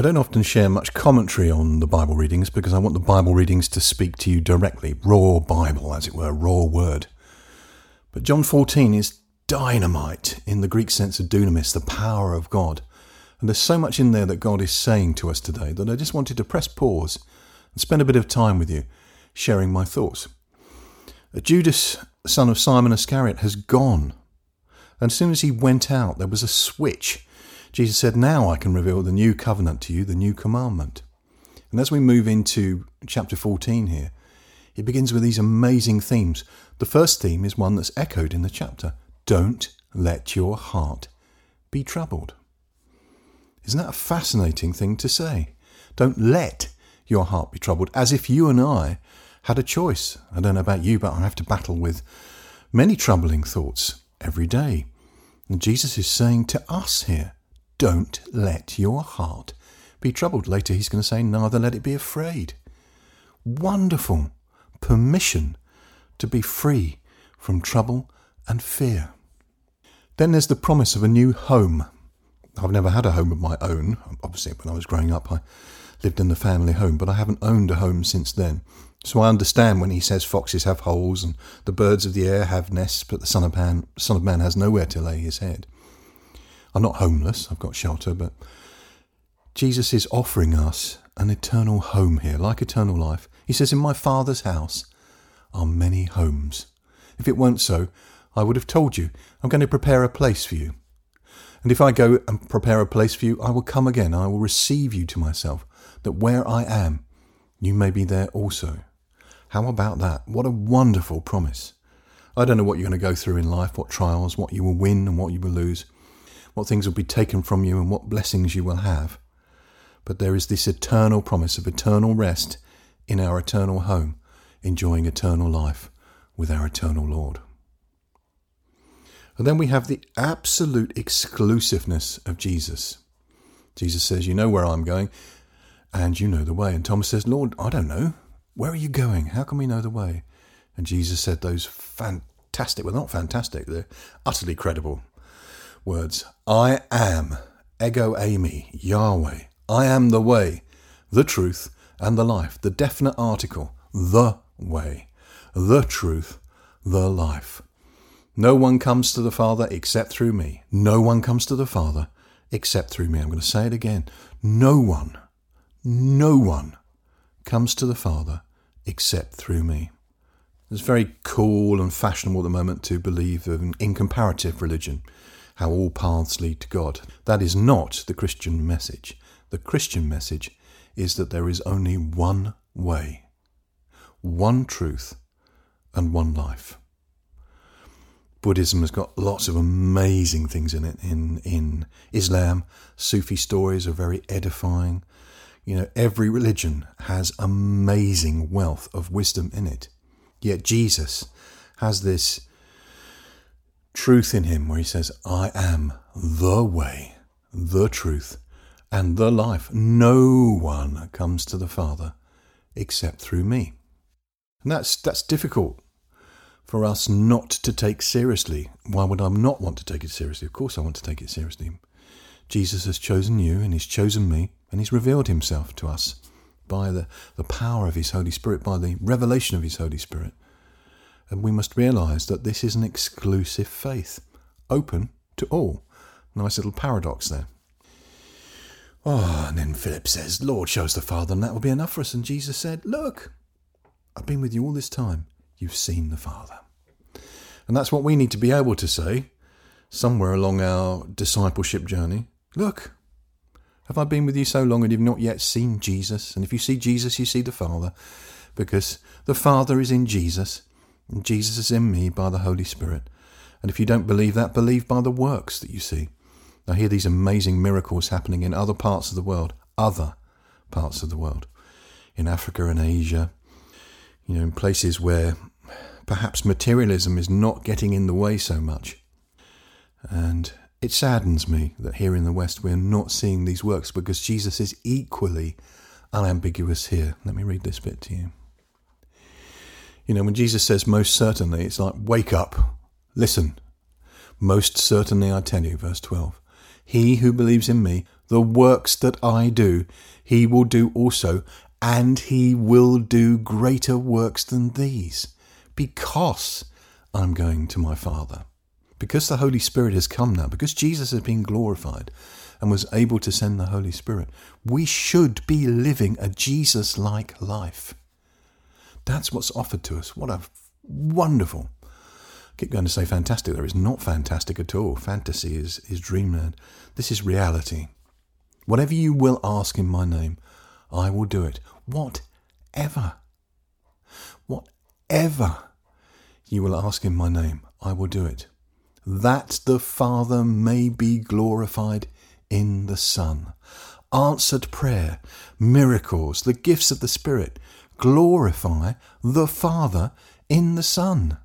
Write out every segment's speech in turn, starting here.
I don't often share much commentary on the Bible readings because I want the Bible readings to speak to you directly, raw Bible, as it were, raw word. But John 14 is dynamite in the Greek sense of dunamis, the power of God. And there's so much in there that God is saying to us today that I just wanted to press pause and spend a bit of time with you sharing my thoughts. Judas, son of Simon Iscariot, has gone. And as soon as he went out, there was a switch Jesus said, Now I can reveal the new covenant to you, the new commandment. And as we move into chapter 14 here, it begins with these amazing themes. The first theme is one that's echoed in the chapter Don't let your heart be troubled. Isn't that a fascinating thing to say? Don't let your heart be troubled, as if you and I had a choice. I don't know about you, but I have to battle with many troubling thoughts every day. And Jesus is saying to us here, don't let your heart be troubled. Later, he's going to say, Neither let it be afraid. Wonderful permission to be free from trouble and fear. Then there's the promise of a new home. I've never had a home of my own. Obviously, when I was growing up, I lived in the family home, but I haven't owned a home since then. So I understand when he says foxes have holes and the birds of the air have nests, but the Son of Man, son of Man has nowhere to lay his head. I'm not homeless, I've got shelter, but Jesus is offering us an eternal home here, like eternal life. He says, In my Father's house are many homes. If it weren't so, I would have told you, I'm going to prepare a place for you. And if I go and prepare a place for you, I will come again. I will receive you to myself, that where I am, you may be there also. How about that? What a wonderful promise. I don't know what you're going to go through in life, what trials, what you will win and what you will lose what things will be taken from you, and what blessings you will have. But there is this eternal promise of eternal rest in our eternal home, enjoying eternal life with our eternal Lord. And then we have the absolute exclusiveness of Jesus. Jesus says, You know where I'm going, and you know the way. And Thomas says, Lord, I don't know. Where are you going? How can we know the way? And Jesus said those fantastic, well, not fantastic, they're utterly credible words I am, ego eimi, Yahweh. I am the way, the truth, and the life. The definite article, the way, the truth, the life. No one comes to the Father except through me. No one comes to the Father except through me. I'm going to say it again. No one, no one comes to the Father except through me. It's very cool and fashionable at the moment to believe in, in comparative religion how all paths lead to God. That is not the Christian message. The Christian message is that there is only one way, one truth, and one life. Buddhism has got lots of amazing things in it. In in Islam, Sufi stories are very edifying. You know, every religion has amazing wealth of wisdom in it. Yet Jesus has this truth in him where he says, I am the way, the truth, and the life. No one comes to the Father except through me. And that's, that's difficult for us not to take seriously. Why would I not want to take it seriously? Of course, I want to take it seriously. Jesus has chosen you and he's chosen me and he's revealed himself to us by the, the power of his Holy Spirit, by the revelation of his Holy Spirit. And we must realize that this is an exclusive faith, open to all. Nice little paradox there. Oh, and then Philip says, Lord, show us the Father, and that will be enough for us. And Jesus said, Look, I've been with you all this time. You've seen the Father. And that's what we need to be able to say somewhere along our discipleship journey. Look, have I been with you so long and you've not yet seen Jesus? And if you see Jesus, you see the Father, because the Father is in Jesus Jesus is in me by the Holy Spirit. And if you don't believe that, believe by the works that you see. I hear these amazing miracles happening in other parts of the world, other parts of the world, in Africa and Asia, you know, in places where perhaps materialism is not getting in the way so much. And it saddens me that here in the West we're not seeing these works because Jesus is equally unambiguous here. Let me read this bit to you. You know, when Jesus says most certainly, it's like, wake up, listen. Most certainly I tell you, verse 12, he who believes in me, the works that I do, he will do also, and he will do greater works than these, because I'm going to my Father. Because the Holy Spirit has come now, because Jesus has been glorified and was able to send the Holy Spirit, we should be living a Jesus like life. That's what's offered to us. What a wonderful. I keep going to say fantastic. There is not fantastic at all. Fantasy is, is dreamland. This is reality. Whatever you will ask in my name, I will do it. Whatever. Whatever you will ask in my name, I will do it. That the Father may be glorified in the Son. Answered prayer, miracles, the gifts of the Spirit glorify the Father in the Son.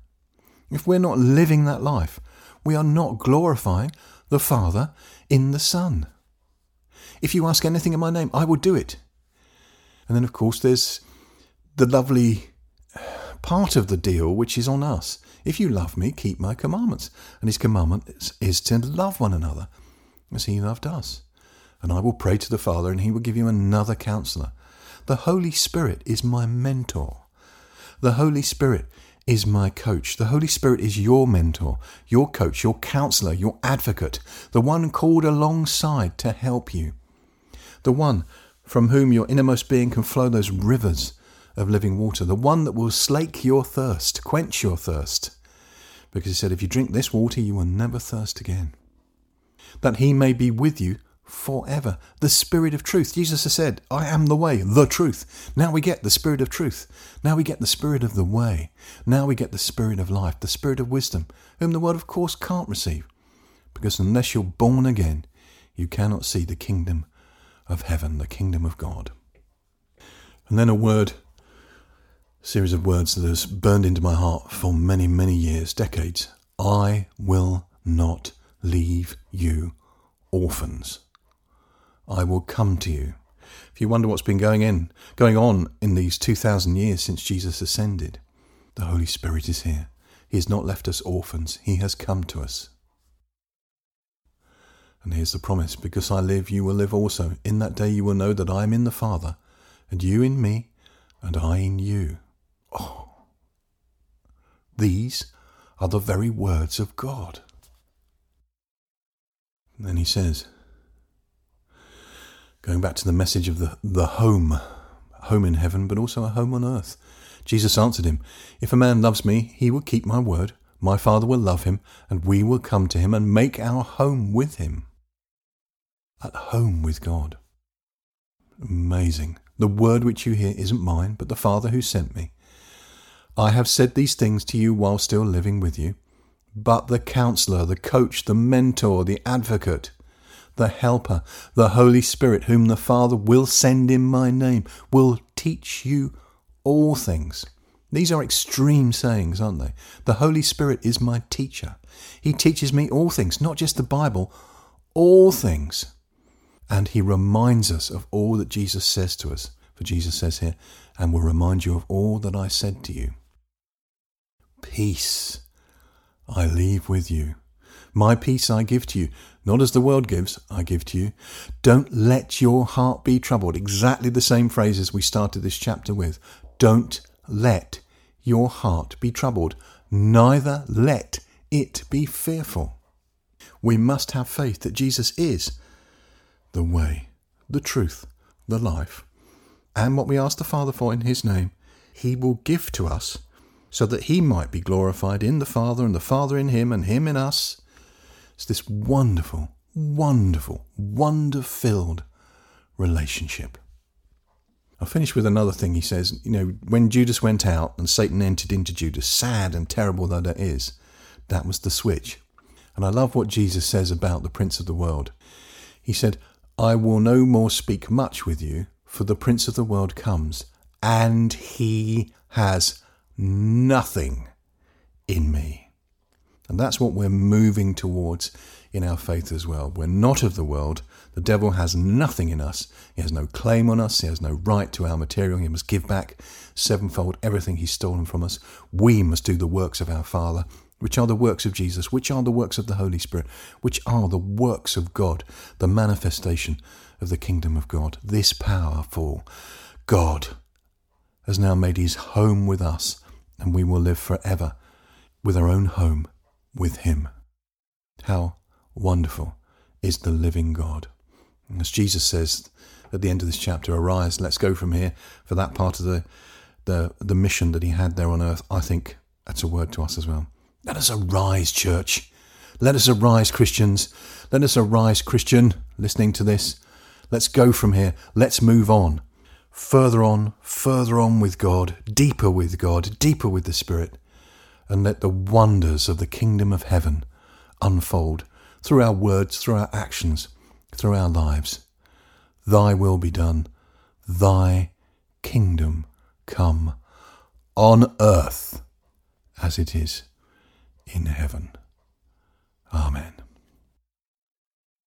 If we're not living that life, we are not glorifying the Father in the Son. If you ask anything in my name, I will do it. And then, of course, there's the lovely part of the deal which is on us. If you love me, keep my commandments. And his commandment is, to love one another as he loved us. And I will pray to the Father, and he will give you another counselor. The Holy Spirit is my mentor. The Holy Spirit is my coach. The Holy Spirit is your mentor, your coach, your counselor, your advocate, the one called alongside to help you, the one from whom your innermost being can flow those rivers of living water, the one that will slake your thirst, quench your thirst. Because he said, If you drink this water, you will never thirst again. That he may be with you forever. The Spirit of truth. Jesus has said, I am the way, the truth. Now we get the Spirit of truth. Now we get the Spirit of the way. Now we get the Spirit of life, the Spirit of wisdom, whom the world, of course, can't receive. Because unless you're born again, you cannot see the kingdom of heaven, the kingdom of God. And then a word, a series of words that has burned into my heart for many, many years, decades. I will not leave you orphans. I will come to you. If you wonder what's been going in, going on in these 2,000 years since Jesus ascended, the Holy Spirit is here. He has not left us orphans. He has come to us. And here's the promise because I live, you will live also. In that day you will know that I am in the Father, and you in me, and I in you. Oh, these are the very words of God. And then he says, going back to the message of the, the home, home in heaven, but also a home on earth. Jesus answered him, If a man loves me, he will keep my word. My Father will love him, and we will come to him and make our home with him at home with God. Amazing. The word which you hear isn't mine, but the Father who sent me. I have said these things to you while still living with you. But the counselor, the coach, the mentor, the advocate, the helper, the Holy Spirit, whom the Father will send in my name, will teach you all things. These are extreme sayings, aren't they? The Holy Spirit is my teacher. He teaches me all things, not just the Bible, all things. And he reminds us of all that Jesus says to us. For Jesus says here, and will remind you of all that I said to you. Peace I leave with you. My peace I give to you, not as the world gives, I give to you. Don't let your heart be troubled. Exactly the same phrases we started this chapter with. Don't let your heart be troubled, neither let it be fearful. We must have faith that Jesus is the way, the truth, the life. And what we ask the Father for in His name, He will give to us, so that He might be glorified in the Father, and the Father in Him, and Him in us. It's this wonderful, wonderful, wonder filled relationship. I'll finish with another thing he says. You know, when Judas went out and Satan entered into Judas, sad and terrible though that is, that was the switch. And I love what Jesus says about the prince of the world. He said, I will no more speak much with you, for the Prince of the world comes, and he has nothing in me. And that's what we're moving towards in our faith as well. We're not of the world. The devil has nothing in us. He has no claim on us. He has no right to our material. He must give back sevenfold everything he's stolen from us. We must do the works of our Father which are the works of Jesus, which are the works of the Holy Spirit, which are the works of God, the manifestation of the kingdom of God. This powerful God has now made his home with us, and we will live forever with our own home with him. How wonderful is the living God. As Jesus says at the end of this chapter, arise, let's go from here for that part of the, the, the mission that he had there on earth. I think that's a word to us as well. Let us arise, church. Let us arise, Christians. Let us arise, Christian, listening to this. Let's go from here. Let's move on. Further on, further on with God, deeper with God, deeper with the Spirit, and let the wonders of the kingdom of heaven unfold through our words, through our actions, through our lives. Thy will be done, thy kingdom come on earth as it is in heaven. Amen.